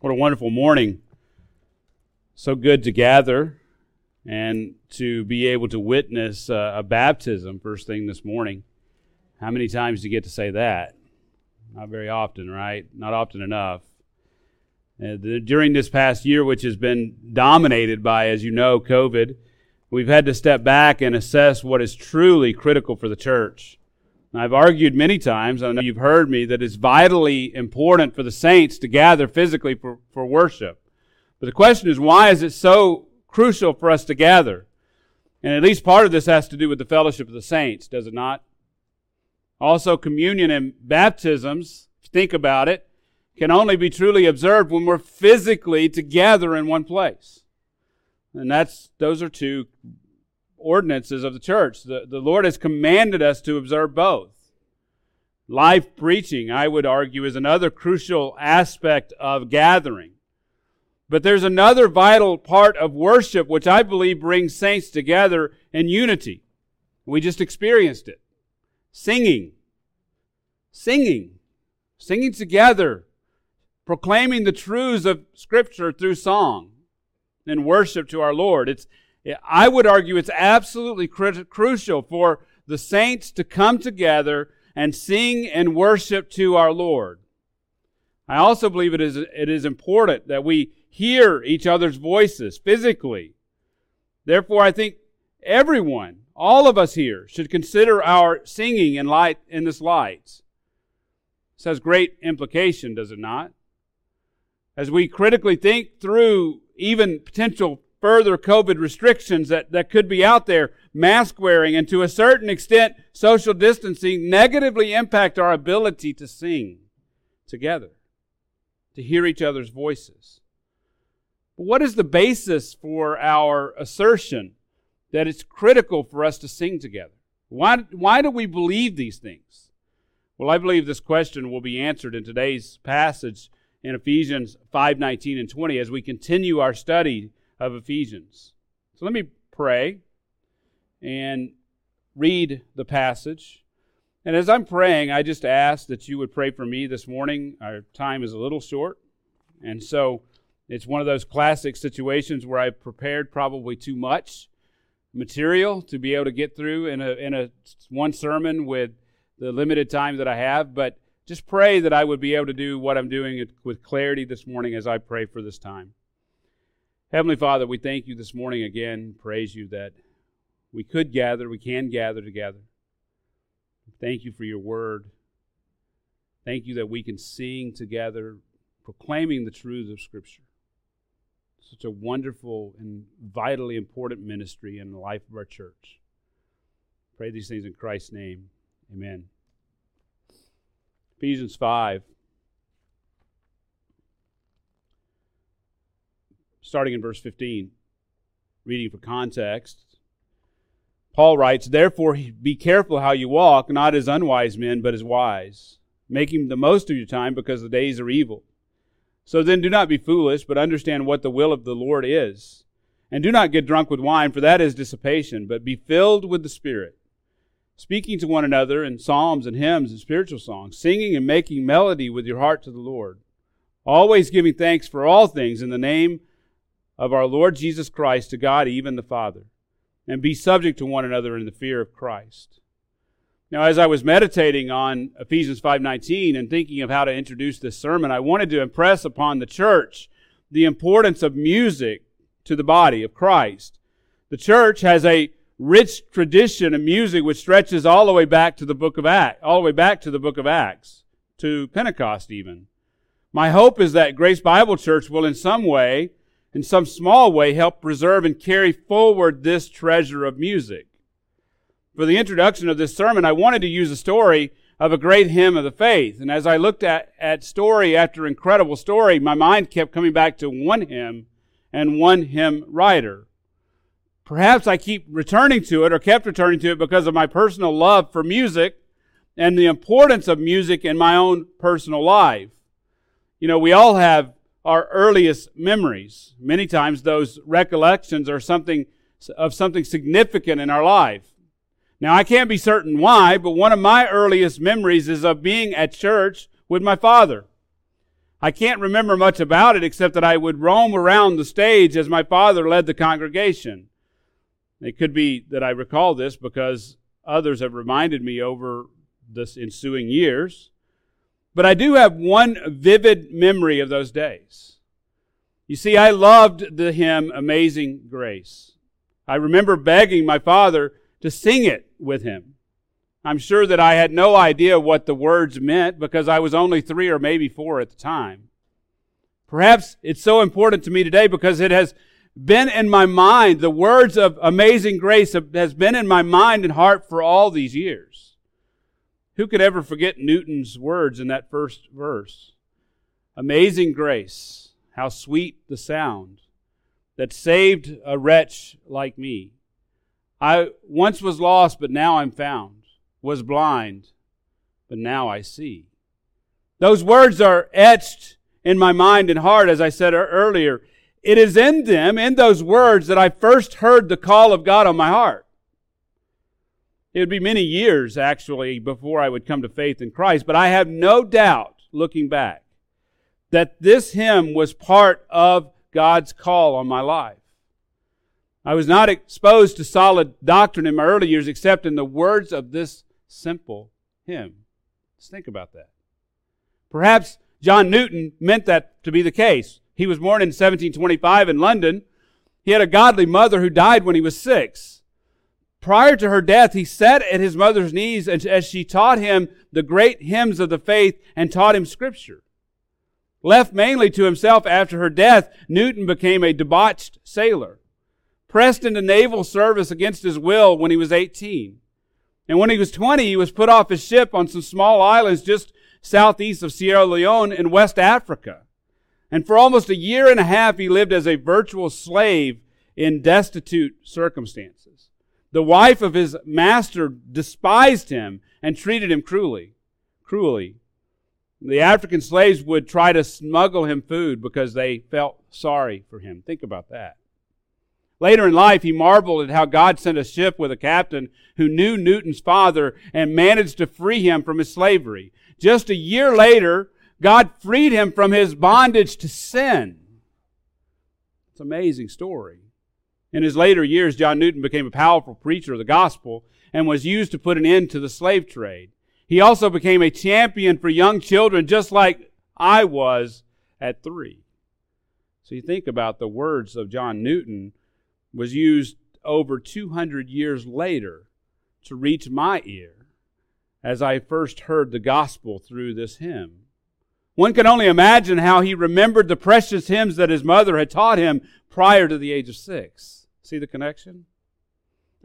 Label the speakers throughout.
Speaker 1: What a wonderful morning. So good to gather and to be able to witness uh, a baptism first thing this morning. How many times do you get to say that? Not very often, right? Not often enough. Uh, the, during this past year, which has been dominated by, as you know, COVID, we've had to step back and assess what is truly critical for the church. I've argued many times, I know you've heard me, that it's vitally important for the saints to gather physically for, for worship. But the question is, why is it so crucial for us to gather? And at least part of this has to do with the fellowship of the saints, does it not? Also, communion and baptisms, think about it, can only be truly observed when we're physically together in one place. And that's, those are two ordinances of the church. The, the Lord has commanded us to observe both. Live preaching, I would argue, is another crucial aspect of gathering. But there's another vital part of worship which I believe brings saints together in unity. We just experienced it. Singing. Singing. Singing together. Proclaiming the truths of Scripture through song and worship to our Lord. It's, I would argue it's absolutely crucial for the saints to come together and sing and worship to our Lord. I also believe it is, it is important that we hear each other's voices physically. Therefore, I think everyone, all of us here, should consider our singing in light in this light. This has great implication, does it not? As we critically think through even potential further COVID restrictions that, that could be out there, mask wearing, and to a certain extent, social distancing negatively impact our ability to sing together, to hear each other's voices. But what is the basis for our assertion that it's critical for us to sing together? Why, why do we believe these things? Well, I believe this question will be answered in today's passage in Ephesians 5:19 and 20 as we continue our study of Ephesians. So let me pray and read the passage. And as I'm praying, I just ask that you would pray for me this morning. Our time is a little short. And so it's one of those classic situations where I've prepared probably too much material to be able to get through in a, in a one sermon with the limited time that I have. But just pray that I would be able to do what I'm doing with clarity this morning as I pray for this time. Heavenly Father, we thank you this morning again, praise you that we could gather, we can gather together. Thank you for your word. Thank you that we can sing together, proclaiming the truths of Scripture. Such a wonderful and vitally important ministry in the life of our church. Pray these things in Christ's name. Amen. Ephesians 5. Starting in verse 15, reading for context. Paul writes, Therefore, be careful how you walk, not as unwise men, but as wise, making the most of your time because the days are evil. So then do not be foolish, but understand what the will of the Lord is. And do not get drunk with wine, for that is dissipation, but be filled with the Spirit, speaking to one another in psalms and hymns and spiritual songs, singing and making melody with your heart to the Lord, always giving thanks for all things in the name of our Lord Jesus Christ to God, even the Father, and be subject to one another in the fear of Christ. Now, as I was meditating on Ephesians 5:19 and thinking of how to introduce this sermon, I wanted to impress upon the church the importance of music to the body of Christ. The church has a rich tradition of music which stretches all the way back to the book of Acts, all the way back to the book of Acts, to Pentecost even. My hope is that Grace Bible Church will in some way in some small way, help preserve and carry forward this treasure of music. For the introduction of this sermon, I wanted to use a story of a great hymn of the faith. And as I looked at, at story after incredible story, my mind kept coming back to one hymn and one hymn writer. Perhaps I keep returning to it or kept returning to it because of my personal love for music and the importance of music in my own personal life. You know, we all have our earliest memories. Many times those recollections are something of something significant in our life. Now I can't be certain why, but one of my earliest memories is of being at church with my father. I can't remember much about it except that I would roam around the stage as my father led the congregation. It could be that I recall this because others have reminded me over the ensuing years. But I do have one vivid memory of those days. You see, I loved the hymn Amazing Grace. I remember begging my father to sing it with him. I'm sure that I had no idea what the words meant because I was only three or maybe four at the time. Perhaps it's so important to me today because it has been in my mind. The words of amazing grace has been in my mind and heart for all these years. Who could ever forget Newton's words in that first verse? Amazing grace, how sweet the sound that saved a wretch like me. I once was lost, but now I'm found was blind, but now I see. Those words are etched in my mind and heart, as I said earlier. It is in them, in those words, that I first heard the call of God on my heart. It would be many years, actually, before I would come to faith in Christ, but I have no doubt, looking back, that this hymn was part of God's call on my life. I was not exposed to solid doctrine in my early years except in the words of this simple hymn. Let's think about that. Perhaps John Newton meant that to be the case. He was born in 1725 in London. He had a godly mother who died when he was six. Prior to her death, he sat at his mother's knees as she taught him the great hymns of the faith and taught him scripture. Left mainly to himself after her death, Newton became a debauched sailor. Pressed into naval service against his will when he was 18. And when he was 20, he was put off his ship on some small islands just southeast of Sierra Leone in West Africa. And for almost a year and a half, he lived as a virtual slave in destitute circumstances. The wife of his master despised him and treated him cruelly. Cruelly. The African slaves would try to smuggle him food because they felt sorry for him. Think about that. Later in life, he marveled at how God sent a ship with a captain who knew Newton's father and managed to free him from his slavery. Just a year later, God freed him from his bondage to sin. It's an amazing story. In his later years, John Newton became a powerful preacher of the gospel and was used to put an end to the slave trade. He also became a champion for young children, just like I was at three. So you think about the words of John Newton was used over 200 years later to reach my ear as I first heard the gospel through this hymn. One can only imagine how he remembered the precious hymns that his mother had taught him prior to the age of six. See the connection?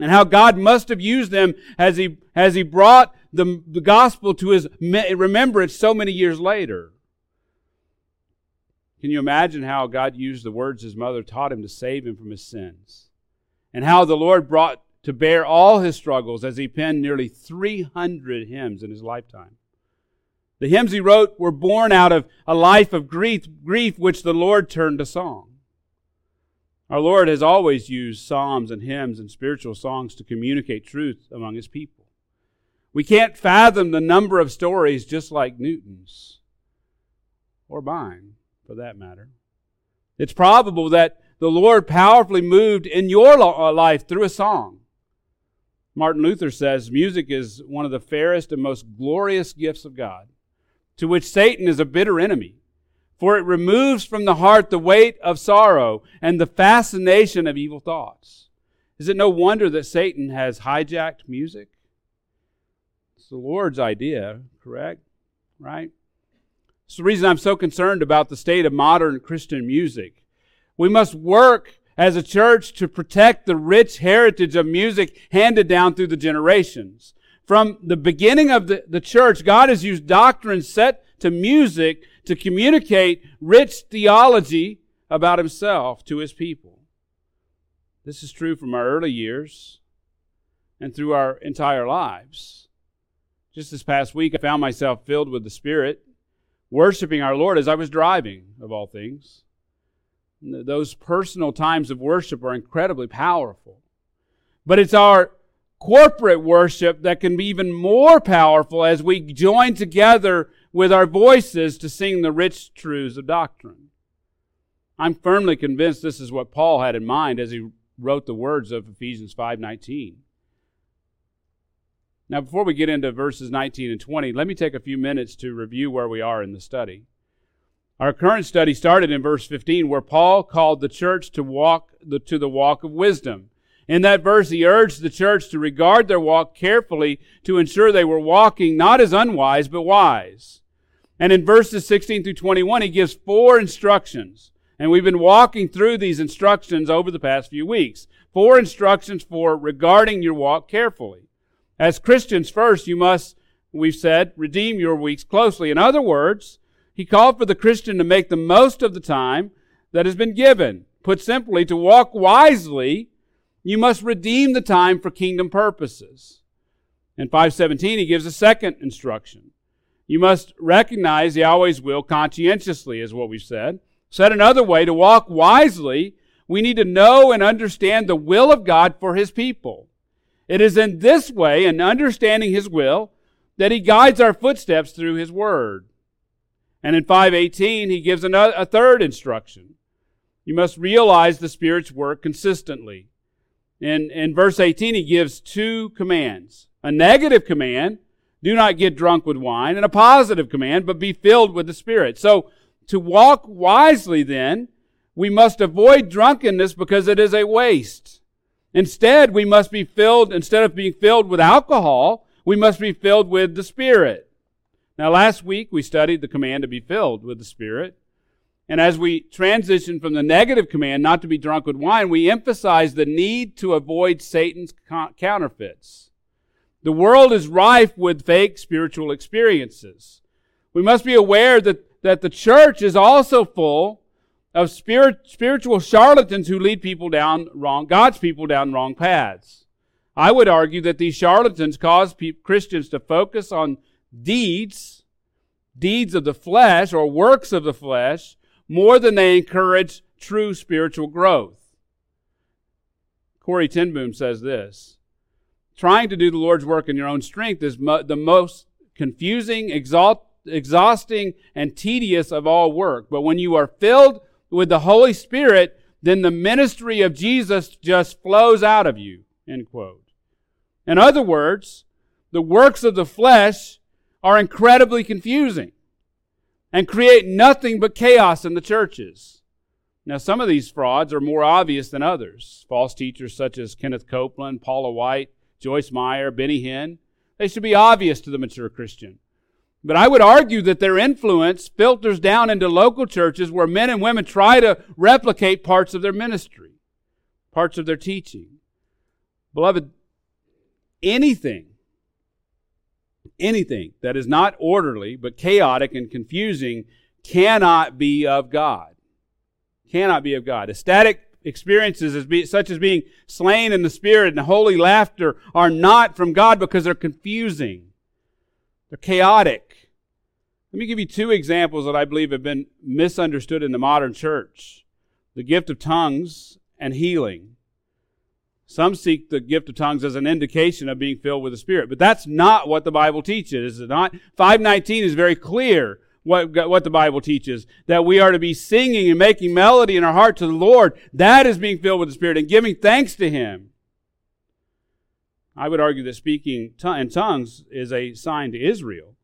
Speaker 1: And how God must have used them as he, as he brought the, the gospel to his remembrance so many years later. Can you imagine how God used the words his mother taught him to save him from his sins? And how the Lord brought to bear all his struggles as he penned nearly 300 hymns in his lifetime. The hymns he wrote were born out of a life of grief, grief which the Lord turned to song. Our Lord has always used psalms and hymns and spiritual songs to communicate truth among his people. We can't fathom the number of stories just like Newton's or mine for that matter. It's probable that the Lord powerfully moved in your uh, life through a song. Martin Luther says music is one of the fairest and most glorious gifts of God, to which Satan is a bitter enemy. For it removes from the heart the weight of sorrow and the fascination of evil thoughts. Is it no wonder that Satan has hijacked music? It's the Lord's idea, correct? Right? It's the reason I'm so concerned about the state of modern Christian music. We must work as a church to protect the rich heritage of music handed down through the generations. From the beginning of the, the church, God has used doctrine set to music to communicate rich theology about himself to his people. This is true from our early years and through our entire lives. Just this past week, I found myself filled with the Spirit worshiping our Lord as I was driving, of all things. Those personal times of worship are incredibly powerful. But it's our corporate worship that can be even more powerful as we join together with our voices to sing the rich truths of doctrine. I'm firmly convinced this is what Paul had in mind as he wrote the words of Ephesians 5:19. Now, before we get into verses 19 and 20, let me take a few minutes to review where we are in the study. Our current study started in verse 15, where Paul called the church to walk the, to the walk of wisdom. In that verse, he urged the church to regard their walk carefully to ensure they were walking not as unwise, but wise. And in verses 16 through 21, he gives four instructions. And we've been walking through these instructions over the past few weeks. Four instructions for regarding your walk carefully. As Christians, first, you must, we've said, redeem your weeks closely. In other words, he called for the Christian to make the most of the time that has been given. Put simply, to walk wisely, you must redeem the time for kingdom purposes. In 517, he gives a second instruction. You must recognize always will conscientiously, is what we've said. Said another way, to walk wisely, we need to know and understand the will of God for his people. It is in this way, in understanding his will, that he guides our footsteps through his word. And in 518, he gives another, a third instruction. You must realize the Spirit's work consistently. In, in verse 18, he gives two commands. A negative command, do not get drunk with wine, and a positive command, but be filled with the Spirit. So, to walk wisely then, we must avoid drunkenness because it is a waste. Instead, we must be filled, instead of being filled with alcohol, we must be filled with the Spirit. Now, last week we studied the command to be filled with the Spirit. And as we transition from the negative command not to be drunk with wine, we emphasize the need to avoid Satan's counterfeits. The world is rife with fake spiritual experiences. We must be aware that, that the church is also full of spirit, spiritual charlatans who lead people down wrong, God's people down wrong paths. I would argue that these charlatans cause pe- Christians to focus on deeds, deeds of the flesh or works of the flesh, more than they encourage true spiritual growth. Corrie ten Boom says this Trying to do the Lord's work in your own strength is mo- the most confusing, exalt- exhausting, and tedious of all work. But when you are filled with the Holy Spirit, then the ministry of Jesus just flows out of you. End quote. In other words, the works of the flesh are incredibly confusing and create nothing but chaos in the churches. Now, some of these frauds are more obvious than others. False teachers such as Kenneth Copeland, Paula White, Joyce Meyer, Benny Hinn, they should be obvious to the mature Christian. But I would argue that their influence filters down into local churches where men and women try to replicate parts of their ministry, parts of their teaching. Beloved, anything anything that is not orderly but chaotic and confusing cannot be of God. Cannot be of God. Ecstatic experiences as be, such as being slain in the spirit and holy laughter are not from God because they're confusing. They're chaotic. Let me give you two examples that I believe have been misunderstood in the modern church. The gift of tongues and healing. Some seek the gift of tongues as an indication of being filled with the Spirit, but that's not what the Bible teaches, is it not? 519 is very clear what, what the Bible teaches, that we are to be singing and making melody in our heart to the Lord. That is being filled with the Spirit and giving thanks to Him. I would argue that speaking in tongues is a sign to Israel.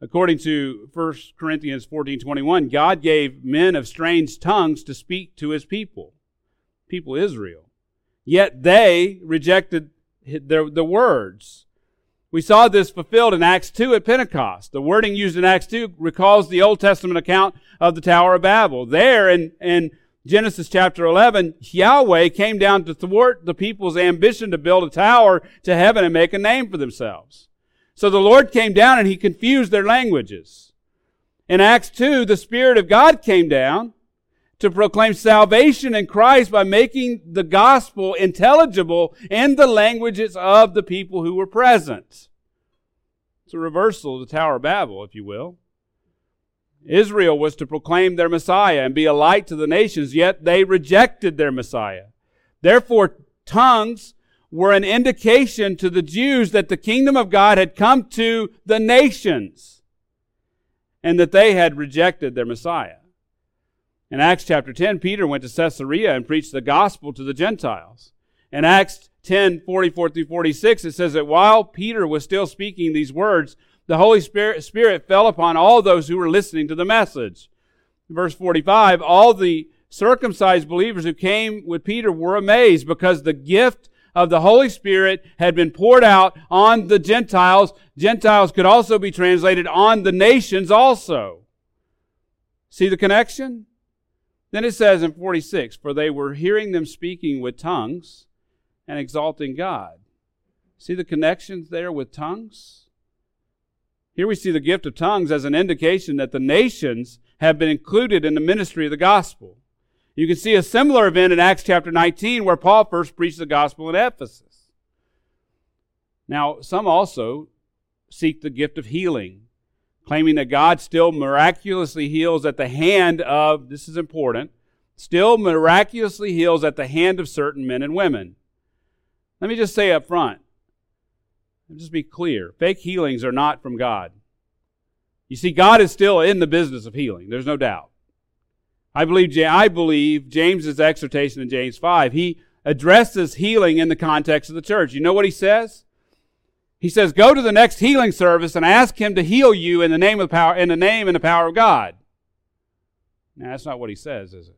Speaker 1: According to 1 Corinthians 14 21, God gave men of strange tongues to speak to his people, people Israel. Yet they rejected the, the words. We saw this fulfilled in Acts 2 at Pentecost. The wording used in Acts 2 recalls the Old Testament account of the Tower of Babel. There in, in Genesis chapter 11, Yahweh came down to thwart the people's ambition to build a tower to heaven and make a name for themselves. So the Lord came down and he confused their languages. In Acts 2, the Spirit of God came down to proclaim salvation in Christ by making the gospel intelligible in the languages of the people who were present. It's a reversal of the Tower of Babel, if you will. Israel was to proclaim their Messiah and be a light to the nations, yet they rejected their Messiah. Therefore, tongues were an indication to the Jews that the kingdom of God had come to the nations. and that they had rejected their Messiah. In Acts chapter 10, Peter went to Caesarea and preached the gospel to the Gentiles. In Acts 10, 44 through 46, it says that while Peter was still speaking these words, the Holy Spirit, Spirit fell upon all those who were listening to the message. Verse 45, all the circumcised believers who came with Peter were amazed because the gift of the Holy Spirit had been poured out on the Gentiles. Gentiles could also be translated on the nations also. See the connection? Then it says in 46, For they were hearing them speaking with tongues and exalting God. See the connections there with tongues? Here we see the gift of tongues as an indication that the nations have been included in the ministry of the gospel. You can see a similar event in Acts chapter 19 where Paul first preached the gospel in Ephesus. Now, some also seek the gift of healing, claiming that God still miraculously heals at the hand of, this is important, still miraculously heals at the hand of certain men and women. Let me just say up front, just be clear fake healings are not from God. You see, God is still in the business of healing, there's no doubt. I believe, I believe James's exhortation in James 5, he addresses healing in the context of the church. You know what he says? He says, go to the next healing service and ask him to heal you in the name of power, in the name and the power of God. Now, that's not what he says, is it?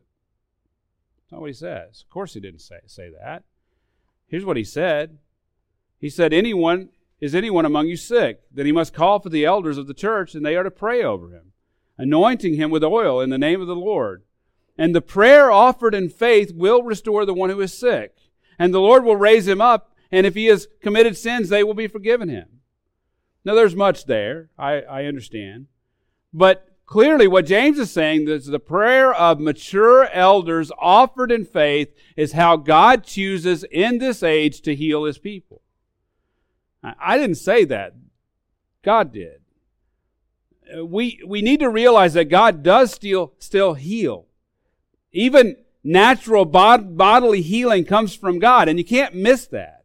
Speaker 1: That's not what he says. Of course he didn't say, say that. Here's what he said. He said, anyone, is anyone among you sick? Then he must call for the elders of the church and they are to pray over him, anointing him with oil in the name of the Lord. And the prayer offered in faith will restore the one who is sick. And the Lord will raise him up, and if he has committed sins, they will be forgiven him. Now, there's much there. I, I understand. But clearly, what James is saying is the prayer of mature elders offered in faith is how God chooses in this age to heal his people. I didn't say that. God did. We, we need to realize that God does still, still heal. Even natural bod- bodily healing comes from God, and you can't miss that.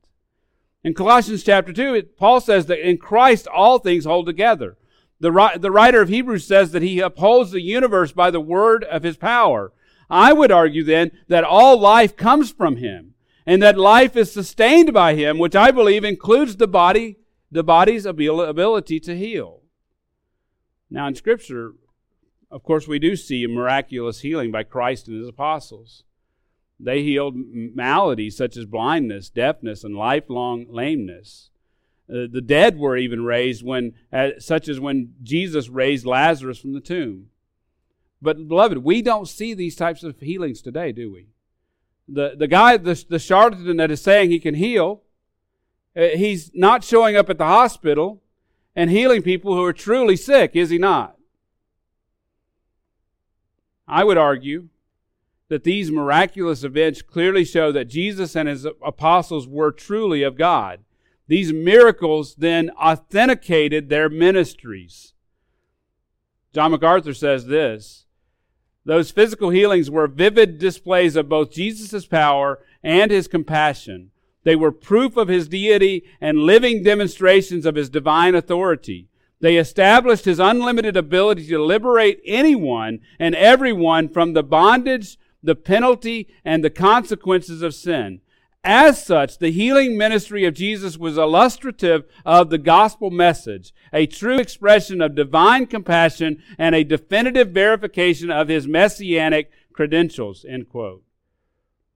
Speaker 1: In Colossians chapter 2, it, Paul says that in Christ all things hold together. The, the writer of Hebrews says that he upholds the universe by the word of his power. I would argue then that all life comes from him, and that life is sustained by him, which I believe includes the body, the body's ability to heal. Now in Scripture, of course, we do see miraculous healing by Christ and his apostles. They healed maladies such as blindness, deafness, and lifelong lameness. Uh, the dead were even raised when, uh, such as when Jesus raised Lazarus from the tomb. But beloved, we don't see these types of healings today, do we? The the guy, the, the charlatan that is saying he can heal, uh, he's not showing up at the hospital and healing people who are truly sick, is he not? I would argue that these miraculous events clearly show that Jesus and his apostles were truly of God. These miracles then authenticated their ministries. John MacArthur says this Those physical healings were vivid displays of both Jesus' power and his compassion. They were proof of his deity and living demonstrations of his divine authority. They established his unlimited ability to liberate anyone and everyone from the bondage, the penalty, and the consequences of sin. As such, the healing ministry of Jesus was illustrative of the gospel message, a true expression of divine compassion and a definitive verification of his messianic credentials, end quote.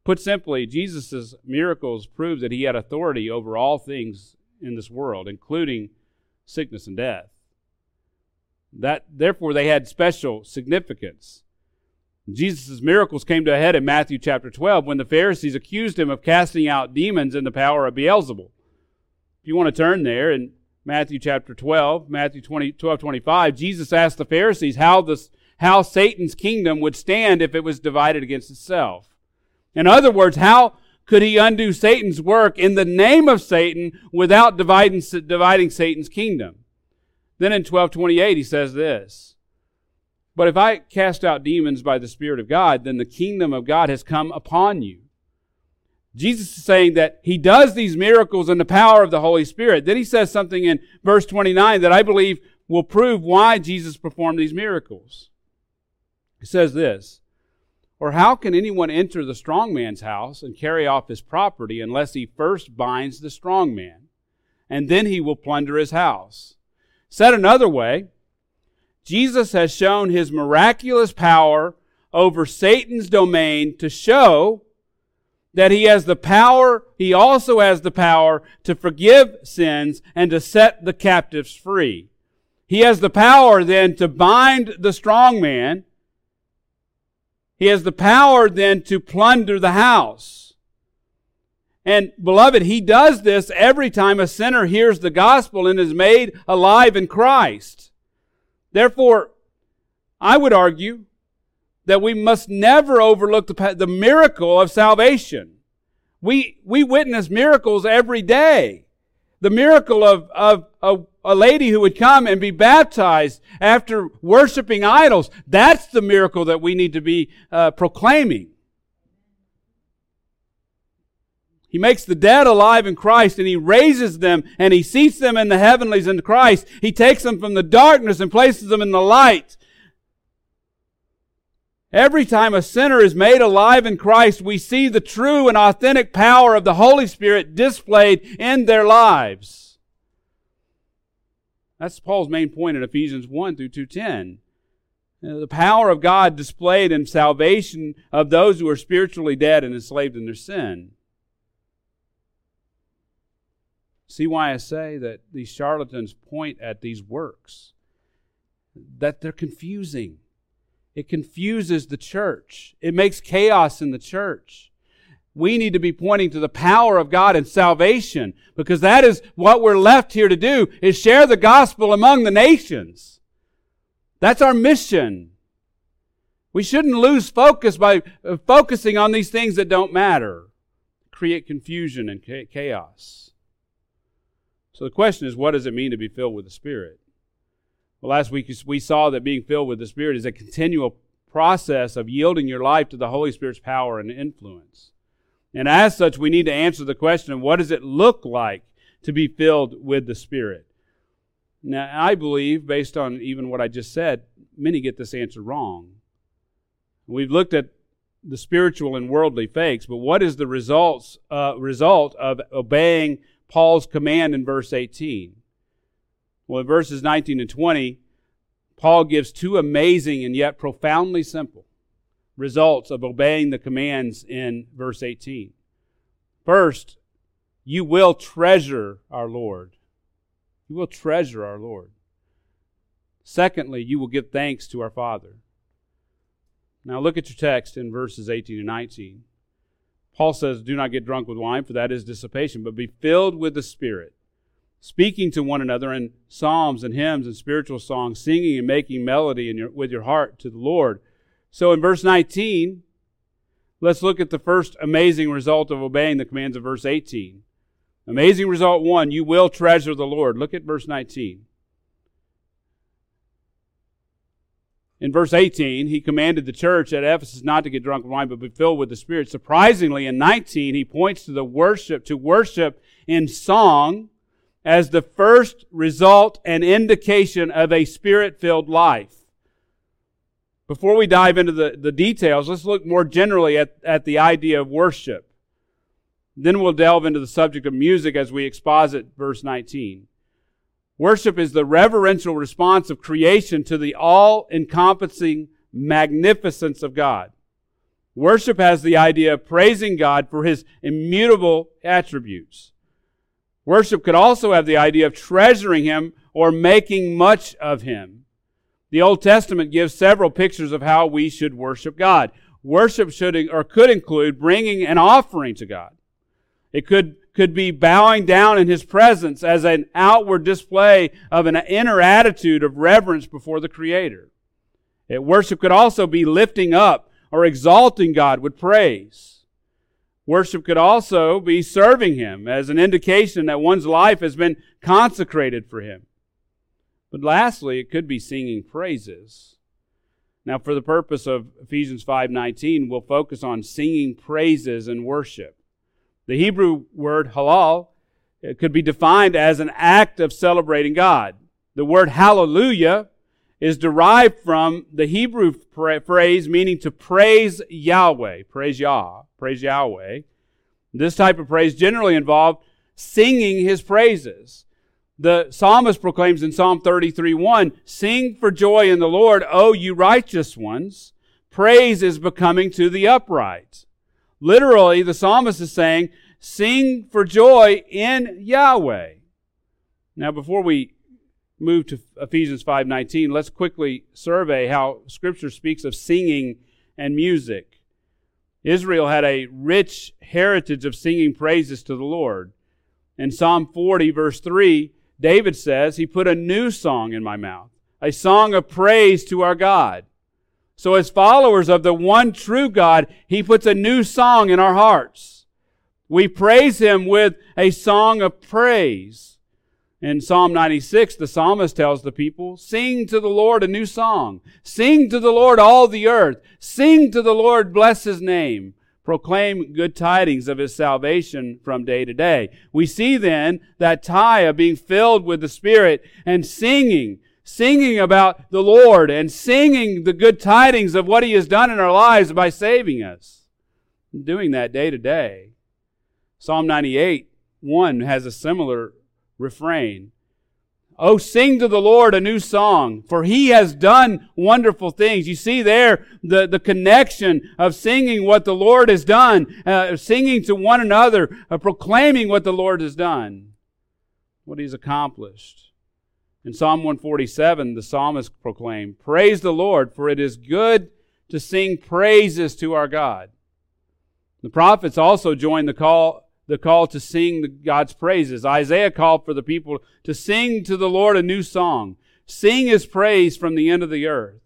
Speaker 1: Put simply, Jesus' miracles prove that he had authority over all things in this world, including sickness and death. That, therefore, they had special significance. Jesus' miracles came to a head in Matthew chapter 12 when the Pharisees accused him of casting out demons in the power of Beelzebul. If you want to turn there in Matthew chapter 12, Matthew 20, 12, 25, Jesus asked the Pharisees how, this, how Satan's kingdom would stand if it was divided against itself. In other words, how could he undo Satan's work in the name of Satan without dividing, dividing Satan's kingdom? Then in 1228, he says this But if I cast out demons by the Spirit of God, then the kingdom of God has come upon you. Jesus is saying that he does these miracles in the power of the Holy Spirit. Then he says something in verse 29 that I believe will prove why Jesus performed these miracles. He says this Or how can anyone enter the strong man's house and carry off his property unless he first binds the strong man? And then he will plunder his house. Said another way, Jesus has shown his miraculous power over Satan's domain to show that he has the power, he also has the power to forgive sins and to set the captives free. He has the power then to bind the strong man. He has the power then to plunder the house. And beloved, he does this every time a sinner hears the gospel and is made alive in Christ. Therefore, I would argue that we must never overlook the, the miracle of salvation. We, we witness miracles every day. The miracle of, of, of a lady who would come and be baptized after worshiping idols. That's the miracle that we need to be uh, proclaiming. He makes the dead alive in Christ and he raises them and he seats them in the heavenlies in Christ. He takes them from the darkness and places them in the light. Every time a sinner is made alive in Christ, we see the true and authentic power of the Holy Spirit displayed in their lives. That's Paul's main point in Ephesians 1 through 2:10. Uh, the power of God displayed in salvation of those who are spiritually dead and enslaved in their sin. See why I say that these charlatans point at these works? That they're confusing. It confuses the church. It makes chaos in the church. We need to be pointing to the power of God and salvation because that is what we're left here to do is share the gospel among the nations. That's our mission. We shouldn't lose focus by uh, focusing on these things that don't matter, create confusion and chaos. So the question is, what does it mean to be filled with the Spirit? Well, last week we saw that being filled with the Spirit is a continual process of yielding your life to the Holy Spirit's power and influence. And as such, we need to answer the question what does it look like to be filled with the Spirit? Now, I believe, based on even what I just said, many get this answer wrong. We've looked at the spiritual and worldly fakes, but what is the results, uh, result of obeying Paul's command in verse 18? Well, in verses 19 and 20, Paul gives two amazing and yet profoundly simple results of obeying the commands in verse 18. First, you will treasure our Lord. You will treasure our Lord. Secondly, you will give thanks to our Father. Now look at your text in verses 18 and 19. Paul says, Do not get drunk with wine, for that is dissipation, but be filled with the Spirit speaking to one another in psalms and hymns and spiritual songs, singing and making melody in your, with your heart to the Lord. So in verse 19, let's look at the first amazing result of obeying the commands of verse 18. Amazing result one, you will treasure the Lord. Look at verse 19. In verse 18, he commanded the church at Ephesus not to get drunk with wine, but be filled with the Spirit. Surprisingly, in 19, he points to the worship, to worship in song as the first result and indication of a spirit filled life. Before we dive into the, the details, let's look more generally at, at the idea of worship. Then we'll delve into the subject of music as we exposit verse 19. Worship is the reverential response of creation to the all encompassing magnificence of God. Worship has the idea of praising God for his immutable attributes. Worship could also have the idea of treasuring Him or making much of Him. The Old Testament gives several pictures of how we should worship God. Worship should or could include bringing an offering to God. It could, could be bowing down in His presence as an outward display of an inner attitude of reverence before the Creator. It, worship could also be lifting up or exalting God with praise. Worship could also be serving Him as an indication that one's life has been consecrated for Him. But lastly, it could be singing praises. Now, for the purpose of Ephesians 5:19, we'll focus on singing praises and worship. The Hebrew word halal could be defined as an act of celebrating God. The word hallelujah is derived from the Hebrew phrase meaning to praise Yahweh, praise Yah, praise Yahweh. This type of praise generally involved singing his praises. The psalmist proclaims in Psalm 33 1 Sing for joy in the Lord, O you righteous ones. Praise is becoming to the upright. Literally, the psalmist is saying, Sing for joy in Yahweh. Now, before we move to Ephesians 5:19, let's quickly survey how scripture speaks of singing and music. Israel had a rich heritage of singing praises to the Lord. In Psalm 40 verse 3, David says, He put a new song in my mouth, a song of praise to our God. So, as followers of the one true God, He puts a new song in our hearts. We praise Him with a song of praise. In Psalm 96, the psalmist tells the people, Sing to the Lord a new song. Sing to the Lord all the earth. Sing to the Lord, bless His name proclaim good tidings of his salvation from day to day. We see then that of being filled with the Spirit and singing, singing about the Lord and singing the good tidings of what he has done in our lives by saving us. Doing that day to day. Psalm 98, 1 has a similar refrain. Oh, sing to the Lord a new song, for he has done wonderful things. You see there the, the connection of singing what the Lord has done, uh, singing to one another, uh, proclaiming what the Lord has done, what he's accomplished. In Psalm 147, the psalmist proclaimed, Praise the Lord, for it is good to sing praises to our God. The prophets also joined the call the call to sing God's praises. Isaiah called for the people to sing to the Lord a new song. Sing his praise from the end of the earth.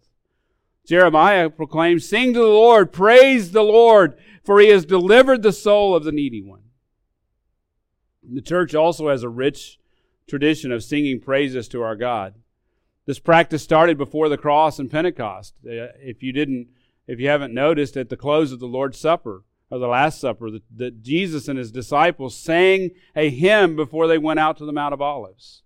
Speaker 1: Jeremiah proclaims, Sing to the Lord, praise the Lord, for he has delivered the soul of the needy one. The church also has a rich tradition of singing praises to our God. This practice started before the cross and Pentecost. Uh, if you didn't, if you haven't noticed, at the close of the Lord's Supper, or the Last Supper that, Jesus and his disciples sang a hymn before they went out to the Mount of Olives.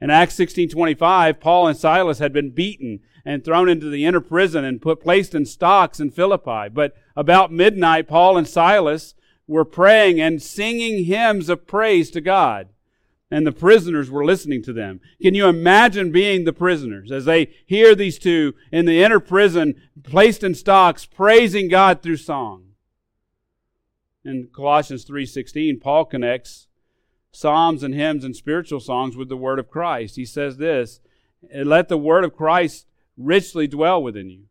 Speaker 1: In Acts 16:25, Paul and Silas had been beaten and thrown into the inner prison and put placed in stocks in Philippi. But about midnight, Paul and Silas were praying and singing hymns of praise to God. And the prisoners were listening to them. Can you imagine being the prisoners as they hear these two in the inner prison, placed in stocks, praising God through song? in Colossians 3:16, Paul connects psalms and hymns and spiritual songs with the word of Christ. He says this, let the word of Christ richly dwell within you.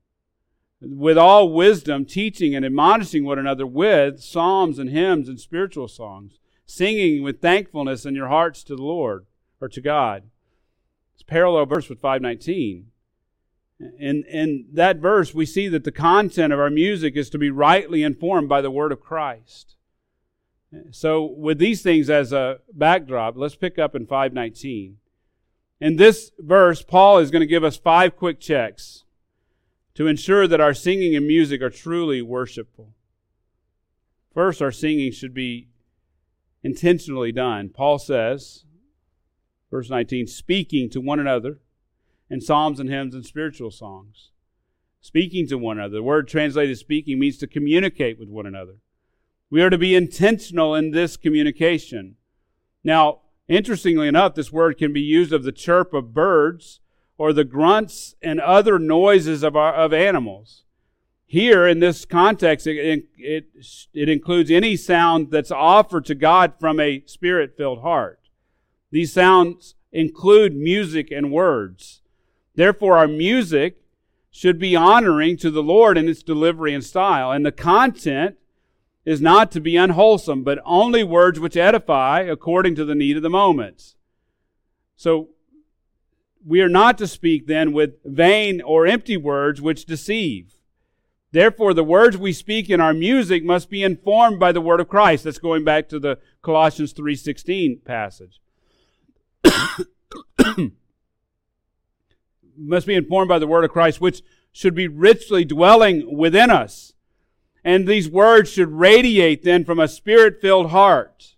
Speaker 1: With all wisdom, teaching and admonishing one another with psalms and hymns and spiritual songs, singing with thankfulness in your hearts to the Lord or to God. It's parallel verse with 519. In, in that verse, we see that the content of our music is to be rightly informed by the Word of Christ. So, with these things as a backdrop, let's pick up in 519. In this verse, Paul is going to give us five quick checks to ensure that our singing and music are truly worshipful. First, our singing should be intentionally done. Paul says, verse 19, speaking to one another in psalms and hymns and spiritual songs. Speaking to one another. The word translated speaking means to communicate with one another. We are to be intentional in this communication. Now, interestingly enough, this word can be used of the chirp of birds or the grunts and other noises of, our, of animals. Here, in this context, it, it, it includes any sound that's offered to God from a spirit filled heart. These sounds include music and words. Therefore, our music should be honoring to the Lord in its delivery and style. And the content is not to be unwholesome, but only words which edify according to the need of the moment. So, we are not to speak then with vain or empty words which deceive. Therefore, the words we speak in our music must be informed by the word of Christ. That's going back to the Colossians 3:16 passage. must be informed by the word of Christ, which should be richly dwelling within us. And these words should radiate then from a spirit filled heart.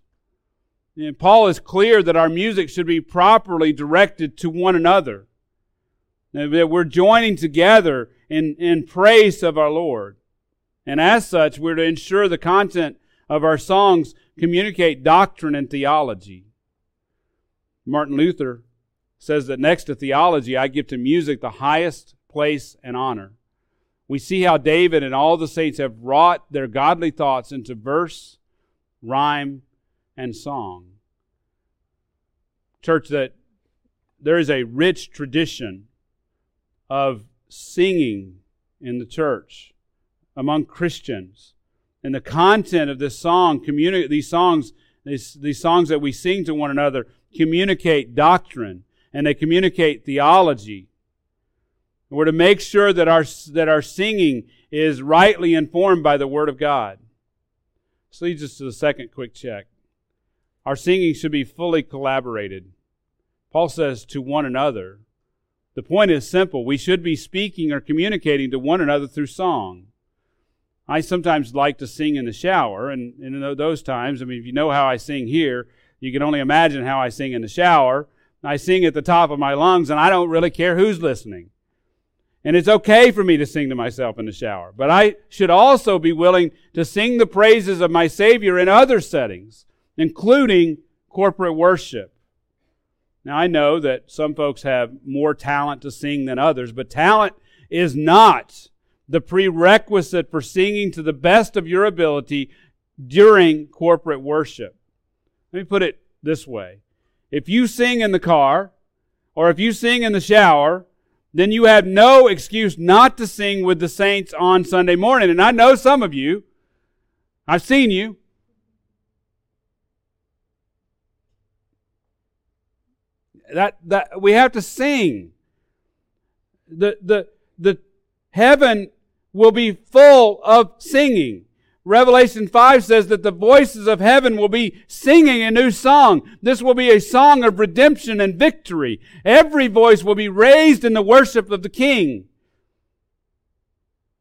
Speaker 1: And Paul is clear that our music should be properly directed to one another. That we're joining together in, in praise of our Lord. And as such, we're to ensure the content of our songs communicate doctrine and theology. Martin Luther says that next to theology, I give to music the highest place and honor. We see how David and all the saints have wrought their godly thoughts into verse, rhyme, and song. Church, that there is a rich tradition of singing in the church among Christians. And the content of this song, communi- these songs, these, these songs that we sing to one another, communicate doctrine and they communicate theology. We're to make sure that our, that our singing is rightly informed by the Word of God. This leads us to the second quick check. Our singing should be fully collaborated. Paul says to one another. The point is simple. We should be speaking or communicating to one another through song. I sometimes like to sing in the shower, and, in those times, I mean, if you know how I sing here, you can only imagine how I sing in the shower. I sing at the top of my lungs, and I don't really care who's listening. And it's okay for me to sing to myself in the shower. But I should also be willing to sing the praises of my Savior in other settings, including corporate worship. Now, I know that some folks have more talent to sing than others, but talent is not the prerequisite for singing to the best of your ability during corporate worship. Let me put it this way if you sing in the car, or if you sing in the shower, then you have no excuse not to sing with the saints on Sunday morning. And I know some of you, I've seen you. That, that we have to sing. The, the, the heaven will be full of singing. Revelation 5 says that the voices of heaven will be singing a new song. This will be a song of redemption and victory. Every voice will be raised in the worship of the King.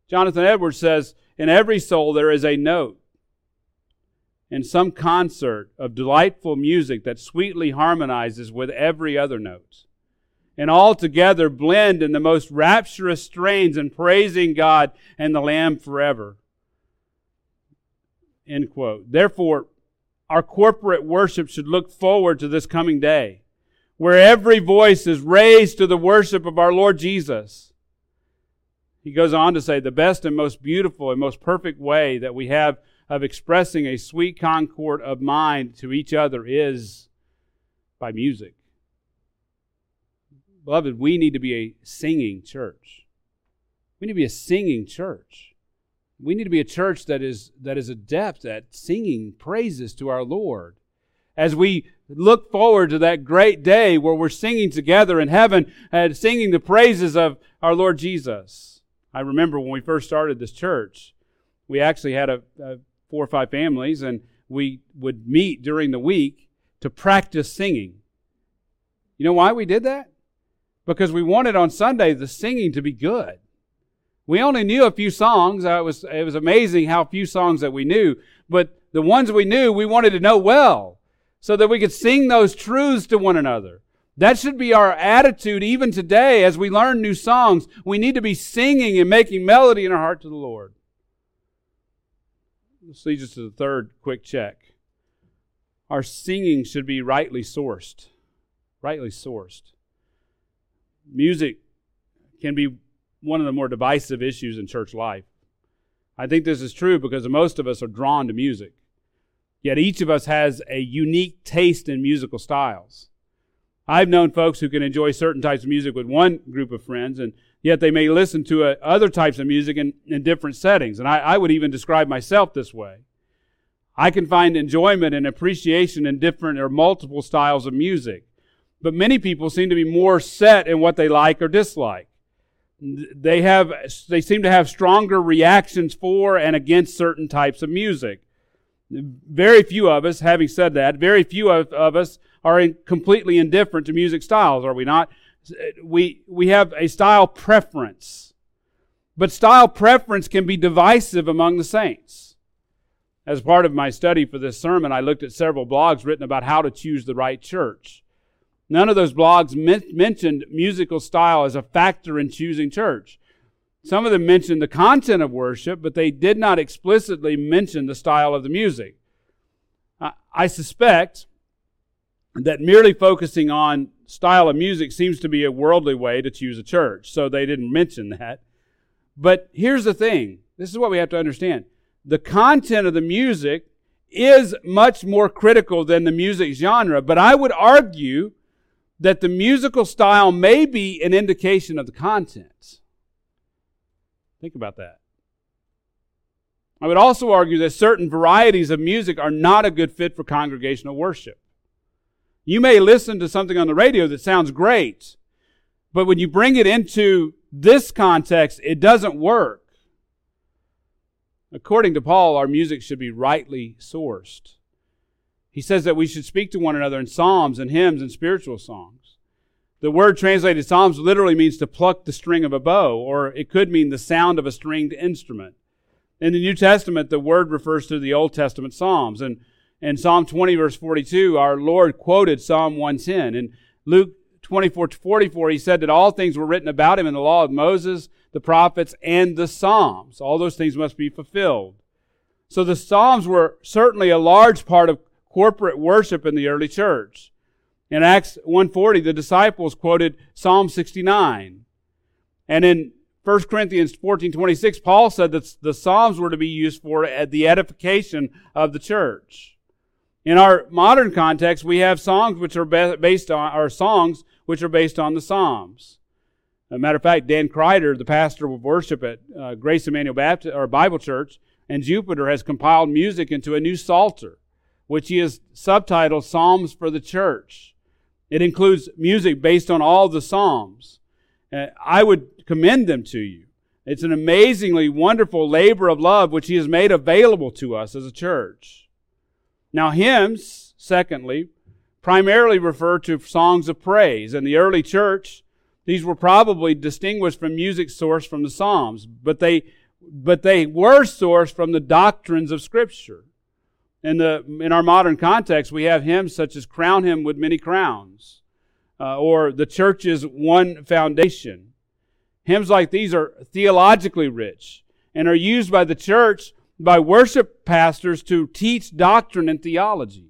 Speaker 1: Jonathan Edwards says, In every soul there is a note in some concert of delightful music that sweetly harmonizes with every other note. And all together blend in the most rapturous strains in praising God and the Lamb forever. End quote. Therefore, our corporate worship should look forward to this coming day, where every voice is raised to the worship of our Lord Jesus. He goes on to say, the best and most beautiful and most perfect way that we have of expressing a sweet concord of mind to each other is by music. Beloved, we need to be a singing church. We need to be a singing church. We need to be a church that is, that is adept at singing praises to our Lord. As we look forward to that great day where we're singing together in heaven and singing the praises of our Lord Jesus. I remember when we first started this church, we actually had a, a four or five families, and we would meet during the week to practice singing. You know why we did that? Because we wanted on Sunday the singing to be good. We only knew a few songs. Uh, it was, it was amazing how few songs that we knew. But the ones we knew, we wanted to know well so that we could sing those truths to one another. That should be our attitude even today as we learn new songs. We need to be singing and making melody in our heart to the Lord. This leads us to the third quick check. Our singing should be rightly sourced. Rightly sourced. Music can be one of the more divisive issues in church life. I think this is true because most of us are drawn to music. Yet each of us has a unique taste in musical styles. I've known folks who can enjoy certain types of music with one group of friends, and yet they may listen to uh, other types of music in, in different settings. And I, I would even describe myself this way. I can find enjoyment and appreciation in different or multiple styles of music. But many people seem to be more set in what they like or dislike they have they seem to have stronger reactions for and against certain types of music very few of us having said that very few of, of us are in, completely indifferent to music styles are we not we we have a style preference but style preference can be divisive among the saints As part of my study for this sermon, I looked at several blogs written about how to choose the right church. None of those blogs men- mentioned musical style as a factor in choosing church. Some of them mentioned the content of worship, but they did not explicitly mention the style of the music. I, I suspect that merely focusing on style of music seems to be a worldly way to choose a church, so they didn't mention that. But here's the thing this is what we have to understand the content of the music is much more critical than the music genre, but I would argue that the musical style may be an indication of the content. Think about that. I would also argue that certain varieties of music are not a good fit for congregational worship. You may listen to something on the radio that sounds great, but when you bring it into this context, it doesn't work. According to Paul, our music should be rightly sourced. He says that we should speak to one another in psalms and hymns and spiritual songs. The word translated psalms literally means to pluck the string of a bow, or it could mean the sound of a stringed instrument. In the New Testament, the word refers to the Old Testament psalms. And in Psalm 20, verse 42, our Lord quoted Psalm 110. In Luke 24 44, he said that all things were written about him in the law of Moses, the prophets, and the Psalms. All those things must be fulfilled. So the Psalms were certainly a large part of corporate worship in the early church. In Acts 140, the disciples quoted Psalm 69. And in 1 Corinthians 14, 26, Paul said that the Psalms were to be used for the edification of the church. In our modern context, we have songs which are based on, or songs which are based on the Psalms. As a matter of fact, Dan Kreider, the pastor of worship at uh, Grace Immanuel Baptist or Bible Church and Jupiter, has compiled music into a new psalter, which he has subtitled Psalms for the Church. It includes music based on all the Psalms. Uh, I would commend them to you. It's an amazingly wonderful labor of love which he has made available to us as a church. Now, hymns, secondly, primarily refer to songs of praise. In the early church, these were probably distinguished from music sourced from the Psalms, but they, but they were sourced from the doctrines of Scripture. In, the, in our modern context, we have hymns such as Crown Him with Many Crowns, uh, or The Church's One Foundation. Hymns like these are theologically rich and are used by the church, by worship pastors to teach doctrine and theology.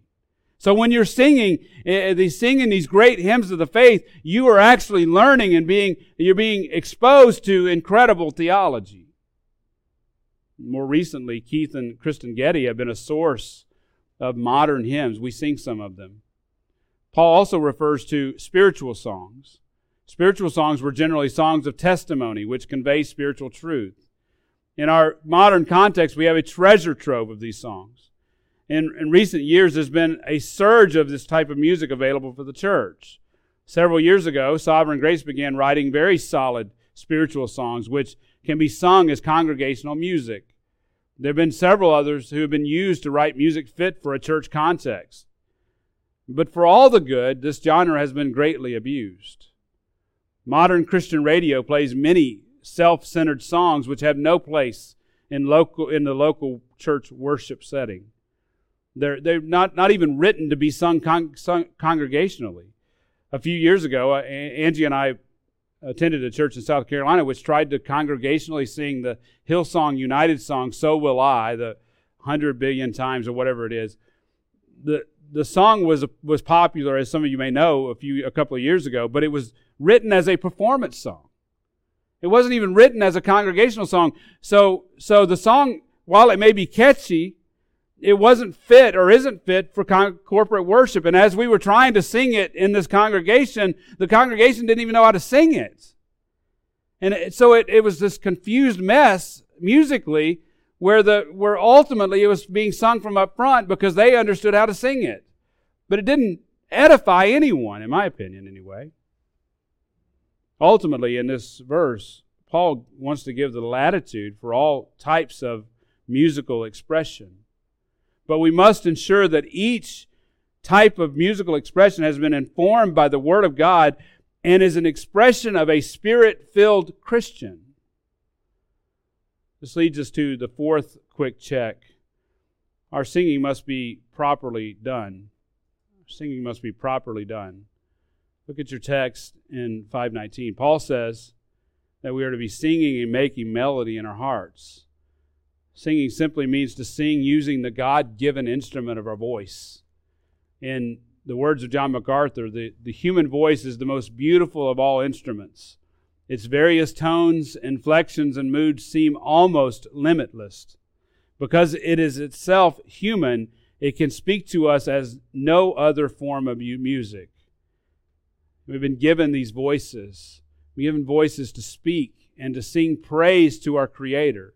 Speaker 1: So when you're singing, uh, singing these great hymns of the faith, you are actually learning and being, you're being exposed to incredible theology. More recently, Keith and Kristyn Getty have been a source of modern hymns. We sing some of them. Paul also refers to spiritual songs. Spiritual songs were generally songs of testimony, which convey spiritual truth. In our modern context, we have a treasure trove of these songs. In, in recent years, there's been a surge of this type of music available for the church. Several years ago, Sovereign Grace began writing very solid spiritual songs, which can be sung as congregational music. There have been several others who have been used to write music fit for a church context. But for all the good, this genre has been greatly abused. Modern Christian radio plays many self-centered songs which have no place in local in the local church worship setting. They're they're not not even written to be sung, con, sung congregationally. A few years ago, uh, Angie and I attended a church in South Carolina which tried to congregationally sing the Hillsong United song "So Will I," the hundred billion times or whatever it is. the The song was was popular, as some of you may know, a few a couple of years ago, but it was written as a performance song. It wasn't even written as a congregational song. So so the song, while it may be catchy, it wasn't fit or isn't fit for con- corporate worship. And as we were trying to sing it in this congregation, the congregation didn't even know how to sing it. And it, so it, it was this confused mess musically where the where ultimately it was being sung from up front because they understood how to sing it. But it didn't edify anyone, in my opinion, anyway. Ultimately, in this verse, Paul wants to give the latitude for all types of musical expression. But we must ensure that each type of musical expression has been informed by the Word of God and is an expression of a spirit filled Christian. This leads us to the fourth quick check. our singing must be properly done. Singing must be properly done. Look at your text in 519. Paul says that we are to be singing and making melody in our hearts. Singing simply means to sing using the God given instrument of our voice. In the words of John MacArthur, the, the human voice is the most beautiful of all instruments. Its various tones, inflections, and moods seem almost limitless. Because it is itself human, it can speak to us as no other form of music. We've been given these voices. We've given voices to speak and to sing praise to our Creator.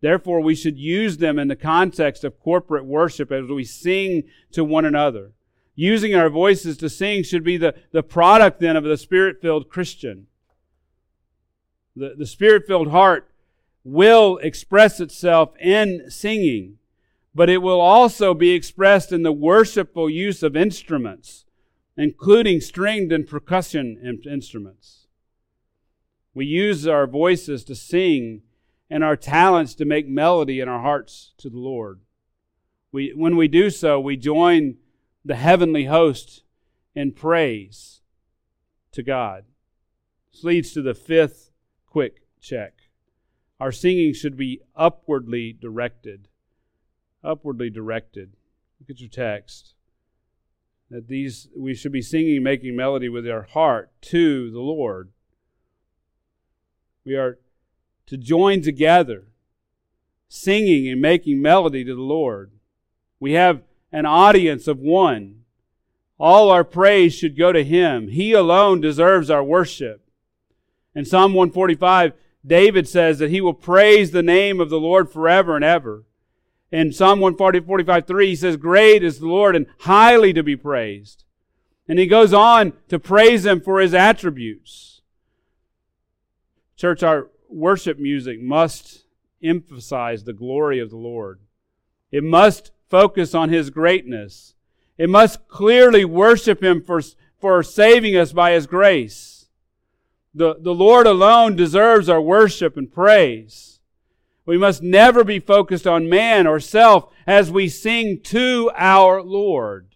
Speaker 1: Therefore, we should use them in the context of corporate worship as we sing to one another. Using our voices to sing should be the, the product then of the Spirit filled Christian. The, the Spirit filled heart will express itself in singing, but it will also be expressed in the worshipful use of instruments including stringed and percussion instruments. We use our voices to sing and our talents to make melody in our hearts to the Lord. We, when we do so, we join the heavenly host in praise to God. This leads to the fifth quick check. Our singing should be upwardly directed. Upwardly directed. Look at your text that these we should be singing making melody with our heart to the lord. We are to join together singing and making melody to the lord. We have an audience of one. All our praise should go to him. He alone deserves our worship. In psalm 145 david says that he will praise the name of the lord forever and ever in Psalm 140, 45, 3, he says, Great is the Lord and highly to be praised. And he goes on to praise him for his attributes. Church, our worship music must emphasize the glory of the Lord. It must focus on his greatness. It must clearly worship him for, for saving us by his grace. The, the Lord alone deserves our worship and praise. We must never be focused on man or self as we sing to our Lord.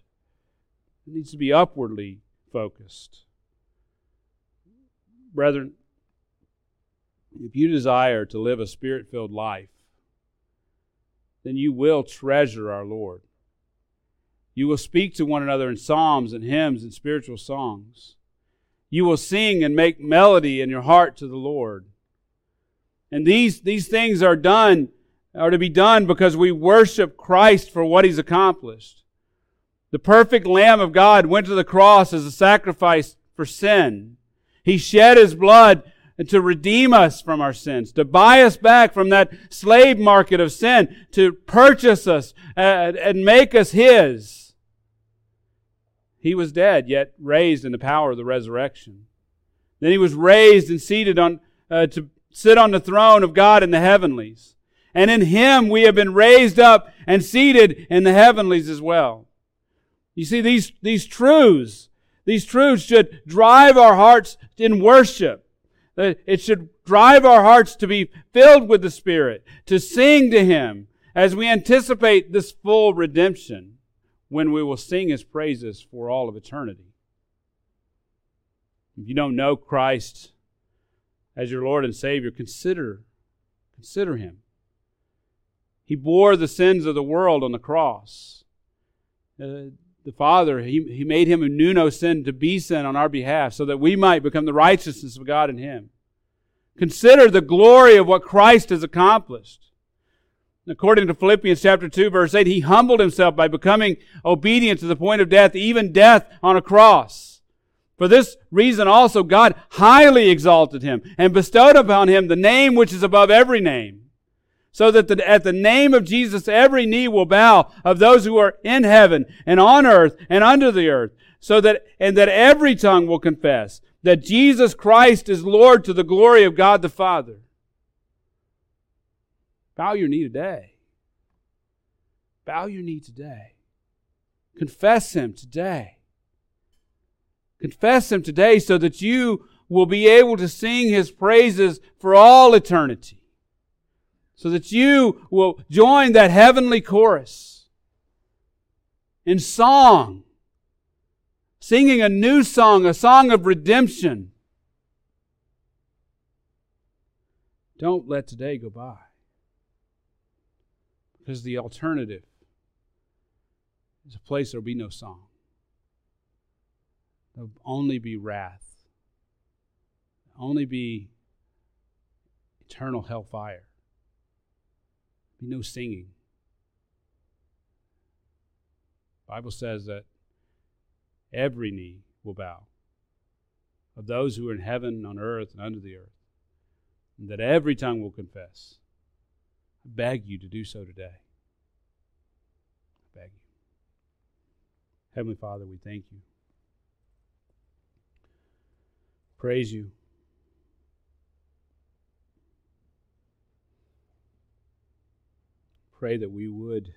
Speaker 1: It needs to be upwardly focused. Brethren, if you desire to live a spirit filled life, then you will treasure our Lord. You will speak to one another in psalms and hymns and spiritual songs. You will sing and make melody in your heart to the Lord. And these, these things are done, are to be done because we worship Christ for what he's accomplished. The perfect Lamb of God went to the cross as a sacrifice for sin. He shed his blood to redeem us from our sins, to buy us back from that slave market of sin, to purchase us and make us his. He was dead, yet raised in the power of the resurrection. Then he was raised and seated on uh, to sit on the throne of God in the heavenlies. And in him we have been raised up and seated in the heavenlies as well. You see, these, these truths, these truths should drive our hearts in worship. It should drive our hearts to be filled with the Spirit, to sing to Him as we anticipate this full redemption when we will sing His praises for all of eternity. If you don't know Christ as your Lord and Savior, consider, consider him. He bore the sins of the world on the cross. Uh, the Father, he, he made him who knew no sin to be sin on our behalf so that we might become the righteousness of God in him. Consider the glory of what Christ has accomplished. According to Philippians chapter 2 verse 8, he humbled himself by becoming obedient to the point of death, even death on a cross. For this reason also God highly exalted him and bestowed upon him the name which is above every name. So that the, at the name of Jesus every knee will bow of those who are in heaven and on earth and under the earth. So that, and that every tongue will confess that Jesus Christ is Lord to the glory of God the Father. Bow your knee today. Bow your knee today. Confess Him today. Confess Him today so that you will be able to sing His praises for all eternity. So that you will join that heavenly chorus in song, singing a new song, a song of redemption. Don't let today go by. Because the alternative is a place there will be no song. There'll only be wrath, only be eternal hellfire, be no singing. Bible says that every knee will bow of those who are in heaven, on earth, and under the earth, and that every tongue will confess. I beg you to do so today. I beg you. Heavenly Father, we thank you. Praise you. Pray that we would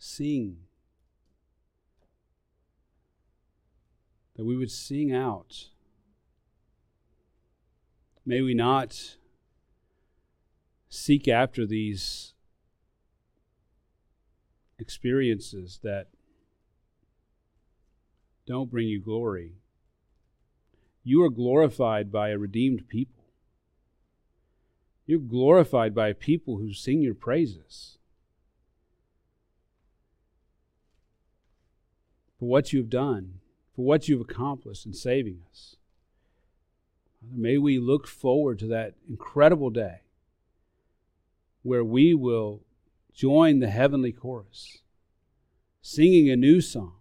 Speaker 1: sing, that we would sing out. May we not seek after these experiences that don't bring you glory. You are glorified by a redeemed people. You're glorified by a people who sing your praises. For what you've done, for what you've accomplished in saving us. May we look forward to that incredible day where we will join the heavenly chorus, singing a new song,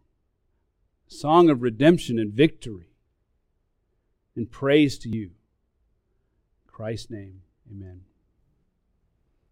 Speaker 1: song of redemption and victory and praise to you. In Christ's name, amen.